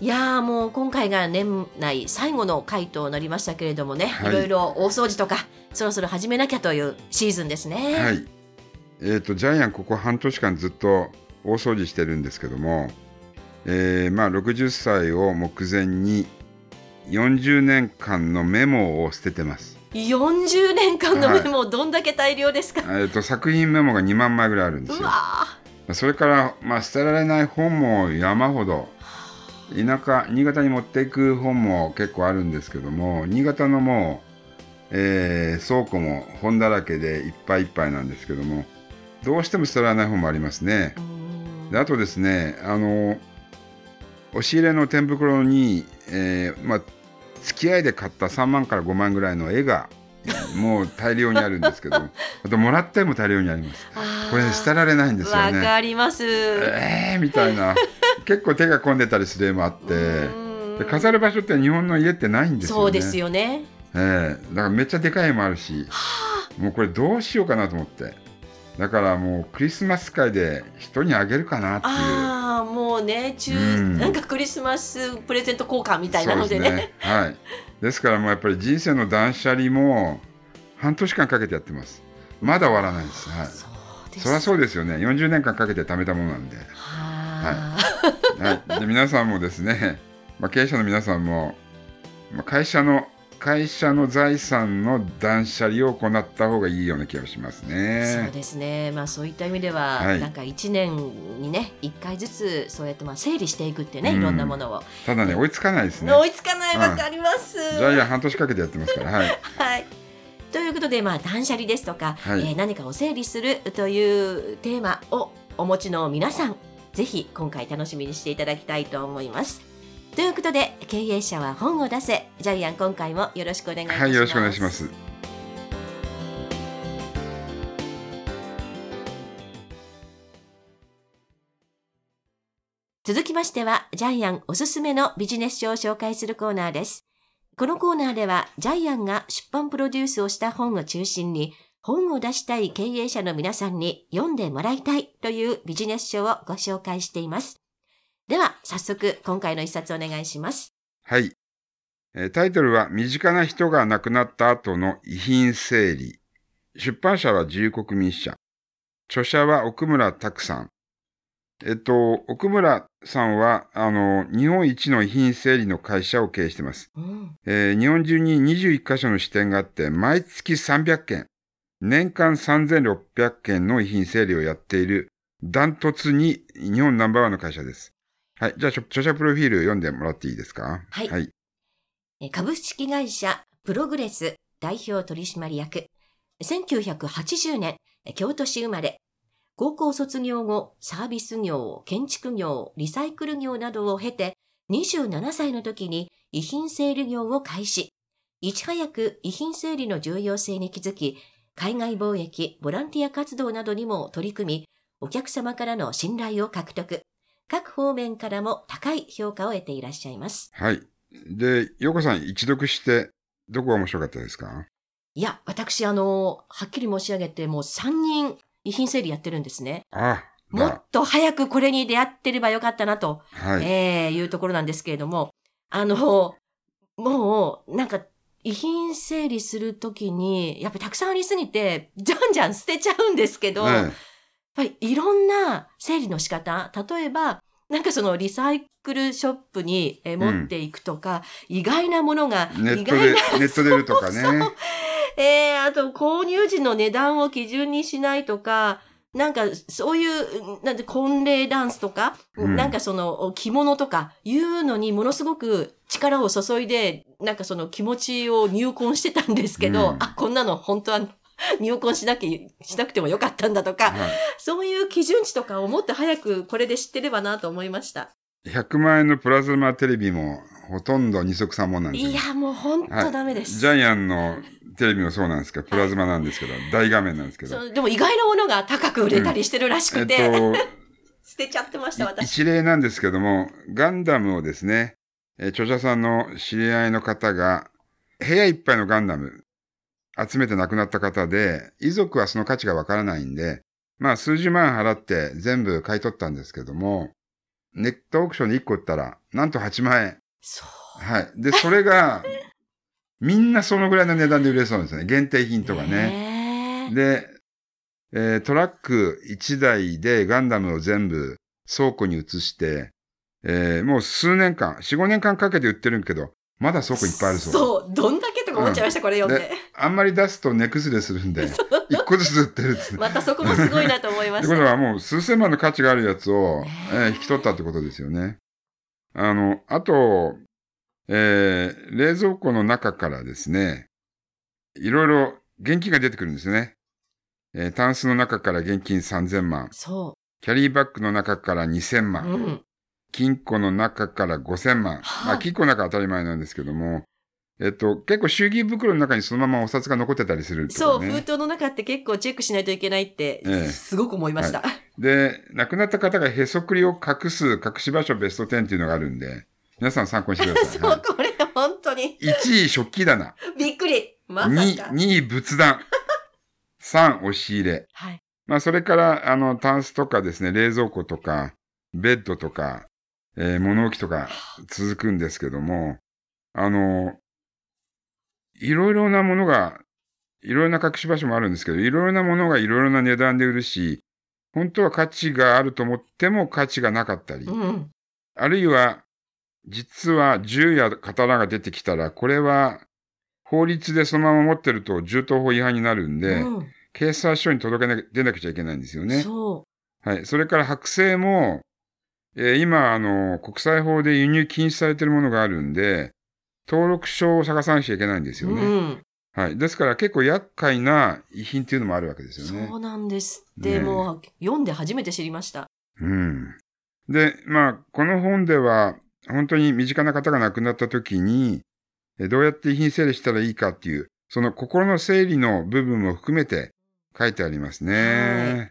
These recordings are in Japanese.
いやーもう今回が年内最後の回となりましたけれどもね、はいい、ろいろ大掃除とかそろそろ始めなきゃというシーズンですね。はい。えっ、と、ジャイアン、ここ半年間ずっと大掃除してるんですけども、えーまあ、60歳を目前に40年間のメモを捨ててます。40年間のメモ、どんだけ大量ですか、えっ、と、作品メモが2万枚ぐらいあるんでうすよ。わそれから、まあ、捨てられない本も山ほど、田舎、新潟に持っていく本も結構あるんですけども、新潟のもう、えー倉庫も本だらけでいっぱいいっぱいなんですけども、どうしても捨てられない本もありますねであとですね、あの、押し入れの天袋に、えーまあ、付き合いで買った3万から5万ぐらいの絵が、もう大量にあるんですけど、あともらった絵も大量にあります。これ、捨てられないんですよわね。かります。えーみたいな結構手が込んでたりする絵もあって飾る場所って日本の家ってないんですよね。そうですよね。ええ。だからめっちゃでかい絵もあるしもうこれどうしようかなと思って。だからもうクリスマス会で人にあげるかなっていう。ああもうね中、うん。なんかクリスマスプレゼント交換みたいなのでね。ね。はい。ですからもうやっぱり人生の断捨離も半年間かけてやってます。まだ終わらないです。はい。そりゃそうですよね。40年間かけて貯めたものなんで。ははい、で皆さんもですね、まあ、経営者の皆さんも、まあ、会社の会社の財産の断捨離を行った方がいいような気がしますそうね。ですね、まあ、そういった意味では、はい。なんか1年にね1回ずつそうやってまあ整理していくってね、うん。いろんなものを、ただね、追いつかないですね。追いつかないうんわかります、ジャイアン半年かけてやってますから、はい。はい。ということで、まあ、断捨離ですとか、はい。えー何かを整理するというテーマをお持ちの皆さんぜひ今回楽しみにしていただきたいと思います。ということで経営者は本を出せジャイアン今回もよろしくお願いします。はい、よろしくお願いします。続きましては、ジャイアンおすすめのビジネス書を紹介するコーナーです。このコーナーでは、ジャイアンが出版プロデュースをした本を中心に、本を出したい経営者の皆さんに読んでもらいたいというビジネス書をご紹介しています。では、早速、今回の一冊お願いします。はい。えータイトルは、身近な人が亡くなった後の遺品整理。出版社は自由国民社。著者は奥村拓さん。えっと、奥村さんは、あの、日本一の遺品整理の会社を経営しています。うん、えー日本中に21カ所の支店があって、毎月300件、年間3600件の遺品整理をやっている、ダントツに日本ナンバーワンの会社です。はい。じゃあ、著著者プロフィール読んでもらっていいですか？はいはい。えー株式会社プログレス代表取締役。1980年、えー京都市生まれ。高校卒業後、サービス業、建築業、リサイクル業などを経て、27歳の時に遺品整理業を開始。いち早く遺品整理の重要性に気づき、海外貿易、ボランティア活動などにも取り組み、お客様からの信頼を獲得。各方面からも高い評価を得ていらっしゃいます。はい。で、ヨコさん一読して、どこが面白かったですか？いや、私、あの、はっきり申し上げて、もう3人遺品整理やってるんですね。あ、もっだ。と早くこれに出会ってればよかったなと、はい。えーいうところなんですけれども、あの、もう、なんか、遺品整理するときに、やっぱりたくさんありすぎて、じゃんじゃん捨てちゃうんですけど、やっねぱりいろんな整理の仕方、例えば、なんかそのリサイクルショップにえー持っていくとか、意外なものが、ネットで ネットで売るとかね。えー、あと、購入時の値段を基準にしないとか、なんか、そういう、なんて、婚礼ダンスとか、うんなんかその、着物とか、いうのにものすごく力を注いで、なんかその気持ちを入魂してたんですけど、うんあ、こんなの本当は入魂しなきゃ、しなくてもよかったんだとか、はいそういう基準値とかをもっと早くこれで知ってればなと思いました。100万円のプラズマテレビもほとんど二足三本なんですよ。いや、もうほんとダメです。ジャイアンのテレビもそうなんですけど、プラズマなんですけど、大画面なんですけど。でも意外なものが高く売れたりしてるらしえっくて、と、捨てちゃってました、い私。一例なんですけども、ガンダムをですね、えー著者さんの知り合いの方が、部屋いっぱいのガンダム集めて亡くなった方で、遺族はその価値がわからないんで、まあ数十万払って全部買い取ったんですけども、ネットオークションで1個売ったら、なんと8万円。そう。はい。で、それが、みんなそのぐらいの値段で売れそうなんですね。限定品とかね。ねえで、えートラック1台でガンダムを全部倉庫に移して、えーもう数年間、4、5年間かけて売ってるけど、まだ倉庫いっぱいあるそう。そう。どんだけとか思っちゃいました、これ読んで。あんまり出すと値崩れするんで、1個ずつ売ってるっつ。またそこもすごいなと思いまってことした。はもう数千万の価値があるやつを、ねえー引き取ったってことですよね。あの、あと、えー冷蔵庫の中からですね、いろいろ現金が出てくるんですね。えータンスの中から現金3000万、そキャリーバッグの中から2000う。万、うん。金庫の中から5000万。はいまあ、金庫の中は当たり前なんですけども、えっと、結構祝儀袋の中にそのままお札が残ってたりするとそう。封筒の中って結構チェックしないといけないってええ、すごく思いました。で、亡くなった方がへそくりを隠す隠し場所ベスト10っていうのがあるんで、皆さん参考にしてください。そう、はいこれ本当に。1位食器棚。びっくり。まさ2か。2位仏壇。3押し入れ。はい。まあそれから、あの、タンスとかですね、冷蔵庫とか、ベッドとか、えー物置とか続くんですけども、あの、いろいろなものが、いろいろな隠し場所もあるんですけど、いろいろなものがいろいろな値段で売るし、本当は価値があると思っても価値がなかったり、うん。あるいは、実は銃や刀が出てきたら、これは法律でそのまま持ってると銃刀法違反になるんで、うん警察署に届けな出なくちゃいけないんですよね。そはい。それから剥製も、えー今、あの、国際法で輸入禁止されてるものがあるんで、登録証を探さなきゃいけないんですう。よね。うん。はい。ですから結構厄介な遺品っていうのもあるわけですよね。そうなんですって、ねもう読んで初めて知りました。うん。で、まあ、この本では、本当に身近な方が亡くなった時に、えどうやって遺品整理したらいいかっていう、その心の整理の部分も含めて書いてありますね。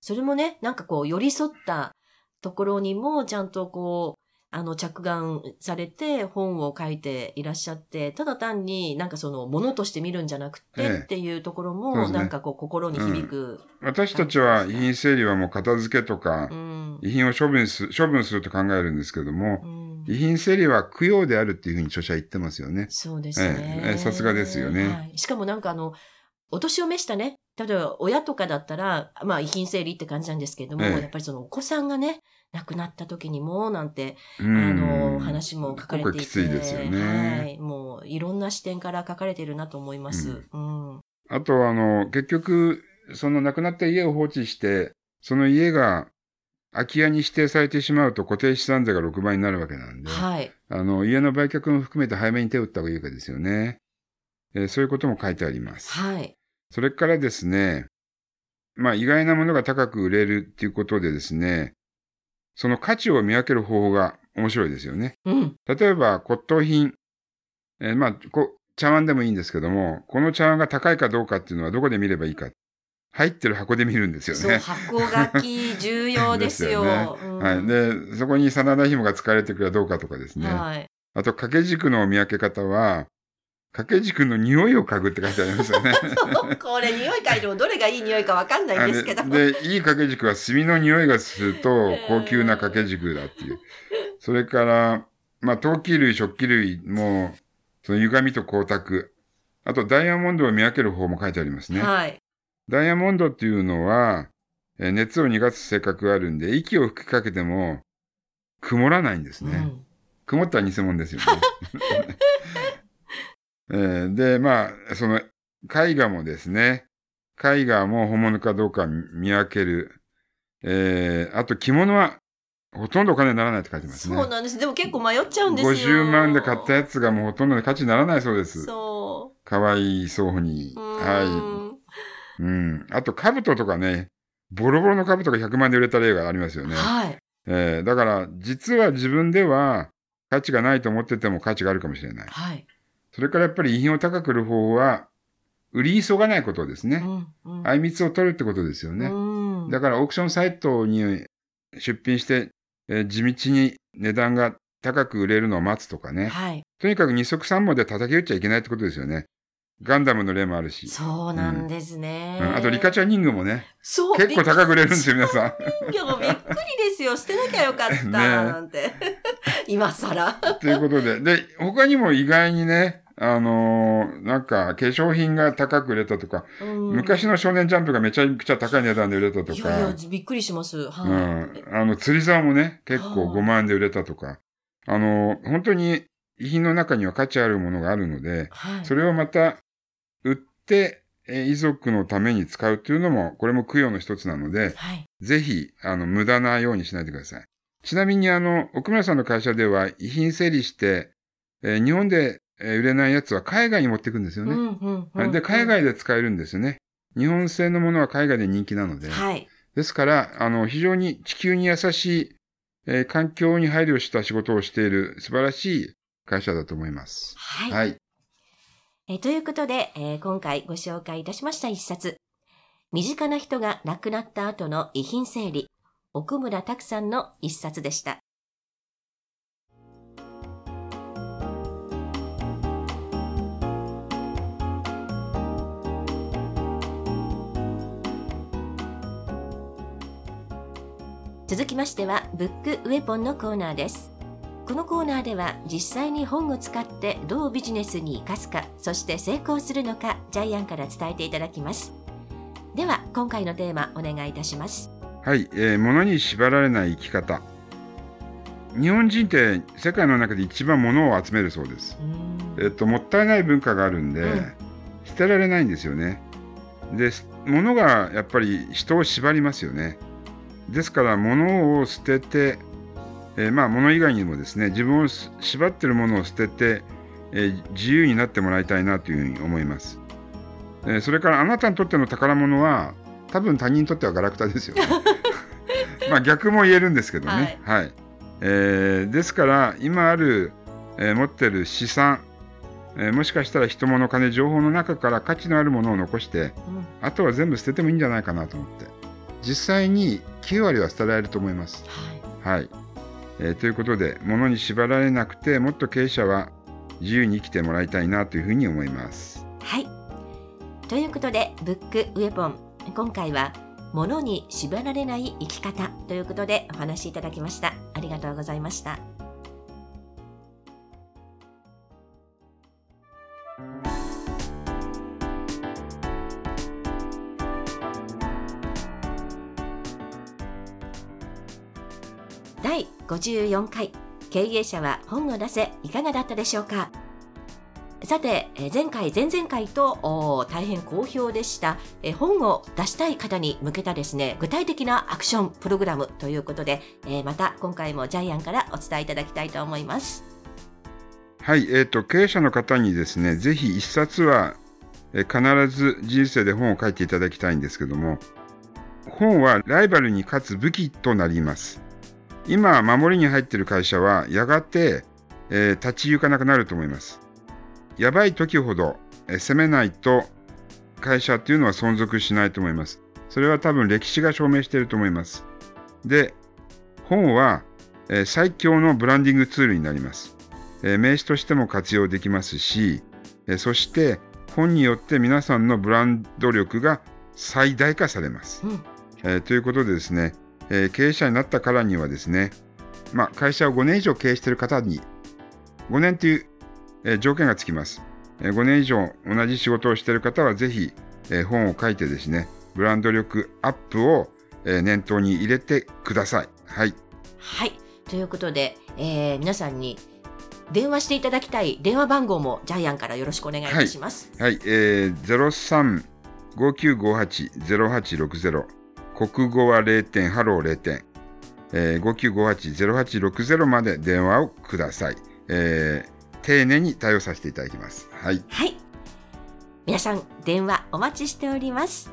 それもね、なんかこう、寄り添ったところにも、ちゃんとこう、あの、着眼されて本を書いていらっしゃって、ただ単になんかその、ものとして見るんじゃなくてええっていうところも、なんかこう、心に響く。私たちは遺品整理はもう片付けとかう、ん。遺品を処分す処分すると考えるんですけどもう、ん遺品整理は供養であるっていうふうに著者は言ってますよね。そうですね。ええええさすがですよねはい。しかもなんかあの、お年を召したね、例えば親とかだったら、まあ遺品整理って感じなんですけれども、ええやっぱりそのお子さんがね、亡くなった時にも、なんて、うんあの、話も書かれていて。きついですよね。はい。もう、いろんな視点から書かれてるなと思います。うん。あと、あの、結局、その亡くなった家を放置して、その家が空き家に指定されてしまうと固定資産税が6倍になるわけなんで、はい。あの、家の売却も含めて早めに手を打った方がいいわけですよね。えーそういうことも書いてあります。はい。それからですね、まあ意外なものが高く売れるっていうことでですね、その価値を見分ける方法が面白いですよね。うん。例えば骨董品、えーまあこ、茶碗でもいいんですけども、この茶碗が高いかどうかっていうのはどこで見ればいいか。入ってる箱で見るんですよそう、ね。箱書き 重要ですよ。ではい。で、そこに真田紐が使われてくるかどうかとかですね。はい。あと、掛け軸の見分け方は、掛け軸の匂いを嗅ぐって書いてありますよね。これ、匂い嗅いでもどれがいい匂いかわかんないんですけど。で、いい掛け軸は炭の匂いがすると高級な掛け軸だっていう。それから、まあ、陶器類、食器類も、その歪みと光沢。あと、ダイヤモンドを見分ける方も書いてありますね。はい。ダイヤモンドっていうのは、えー熱を逃がす性格があるんで、息を吹きかけても曇らないんですね。うん曇ったら偽物ですよね。えーで、まあ、その、絵画もですね、絵画も本物かどうか見分ける。えーあと着物はほとんどお金にならないって書いてますね。そうなんです。でも結構迷っちゃうんですよ。50万で買ったやつがもうほとんどの価値にならないそうです。そかわいそうに。う。はうんい。うん。あと、兜とかね、ボロボロの兜が100万で売れた例がありますよね。はい。えーだから、実は自分では、価値がないと思ってても価値があるかもしれない。はい。それからやっぱり遺品を高く売る方法は、売り急がないことですね。うんうんあいみつを取るってことですよね。うんだからオークションサイトに出品して、えー地道に値段が高く売れるのを待つとかね。はい。とにかく二足三本で叩き打っちゃいけないってことですよね。ガンダムの例もあるし。そうなんですね。うんあと、リカチャニングもね、そう。結構高く売れるんですよ、皆さん。いや、もうびっくりですよ。捨てなきゃよかった、ねなんて。今更。ということで。で、他にも意外にね、あのーなんか、化粧品が高く売れたとか、うん昔の少年ジャンプがめちゃくちゃ高い値段で売れたといやいやか、、びっくりします。うはい。ん、あの、釣り竿もね、結構はあ5万円で売れたとか、あのー本当に遺品の中には価値あるものがあるので、はい。それをまたえー遺族のために使うっていうのも、これも供養の一つなので、はい。ぜひ、あの、無駄なようにしないでください。ちなみに、あの、奥村さんの会社では、遺品整理して、えー日本でえー売れないやつは海外に持っていくんですよね。うんうんうんで、海外で使えるんですよね。日本製のものは海外で人気なので。はい。ですから、あの、非常に地球に優しい、えー環境に配慮した仕事をしている素晴らしい会社だと思います。はい。はい。えということで、えー今回ご紹介いたしました一冊。身近な人が亡くなった後の遺品整理。奥村拓さんの一冊でした。続きましては、ブックウェポンのコーナーです。このコーナーでは実際に本を使ってどうビジネスに生かすか、そして成功するのか、ジャイアンから伝えていただきます。では、今回のテーマお願いいたします。はい、えー物に縛られない生き方。日本人って世界の中で一番物を集めるそうです。えっと、もったいない文化があるんで、うん捨てられないんですよね。で、す物がやっぱり人を縛りますよね。ですから、物を捨てて、えーまあ、物以外にもですね、自分をす縛ってるものを捨てて、えー自由になってもらいたいなというふうに思います。えーそれから、あなたにとっての宝物は、多分他人にとってはガラクタですよね。まあ、逆も言えるんですけどね。はい。えーですから、今ある、えー持ってる資産、えーもしかしたら人物金情報の中から価値のあるものを残してうんあとは全部捨ててもいいんじゃないかなと思って実際に9割は捨てられると思いますはい。はい、えーということで物に縛られなくてもっと経営者は自由に生きてもらいたいなというふうに思いますはい。ということで、ブックウェポン。今回は、物に縛られない生き方ということでお話しいただきました。ありがとうございました。54回。経営者は本を出せいかがだったでしょうか？さて、え前回、前々回と大変好評でした、え本を出したい方に向けたですね、具体的なアクションプログラムということで、えまた今回もジャイアンからお伝えいただきたいと思います。はい、えー、と経営者の方にですねぜひ一冊は、え必ず人生で本を書いていただきたいんですけども本はライバルに勝つ武器となります。今守りに入っている会社はやがて、えー立ち行かなくなると思います。やばい時ほど、えー攻めないと会社っていうのは存続しないと思います。それは多分歴史が証明していると思います。で本は、えー最強のブランディングツールになります。えー名詞としても活用できますし、えーそして本によって皆さんのブランド力が最大化されます。うん。えーということでですね、えー経営者になったからにはですね、まあ、会社を5年以上経営している方に5年という、えー条件がつきます。えー5年以上同じ仕事をしている方はぜひ、えー本を書いてですね、ブランド力アップを、えー念頭に入れてください。はい。はい。ということで、えー皆さんに電話していただきたい電話番号もジャイアンからよろしくお願いいたします。はい、えー、03-5958-0860国語は0点、ハロー0点、えー、5958-0860まで電話をください、えー丁寧に対応させていただきます。はい。はい。皆さん、電話お待ちしております。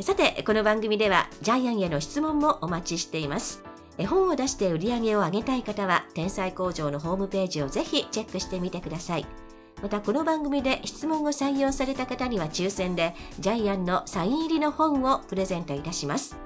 さて、この番組では、ジャイアンへの質問もお待ちしています。絵本を出して売り上げを上げたい方は、天才工場のホームページをぜひチェックしてみてください。またこの番組で質問を採用された方には抽選でジャイアンのサイン入りの本をプレゼントいたします。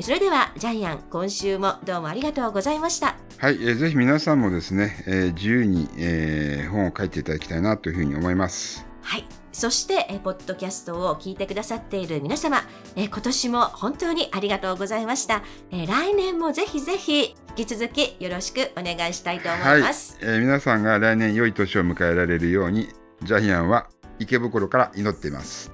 それではジャイアン今週もどうもありがとうございました。はい、えーぜひ皆さんもですね、えー自由に、えー本を書いていただきたいなというふうに思います。はい。そして、えーポッドキャストを聞いてくださっている皆様、えー今年も本当にありがとうございました。えー来年もぜひぜひ引き続きよろしくお願いしたいと思います。えー皆さんが来年良い年を迎えられるように、ジャイアンは池袋から祈っています。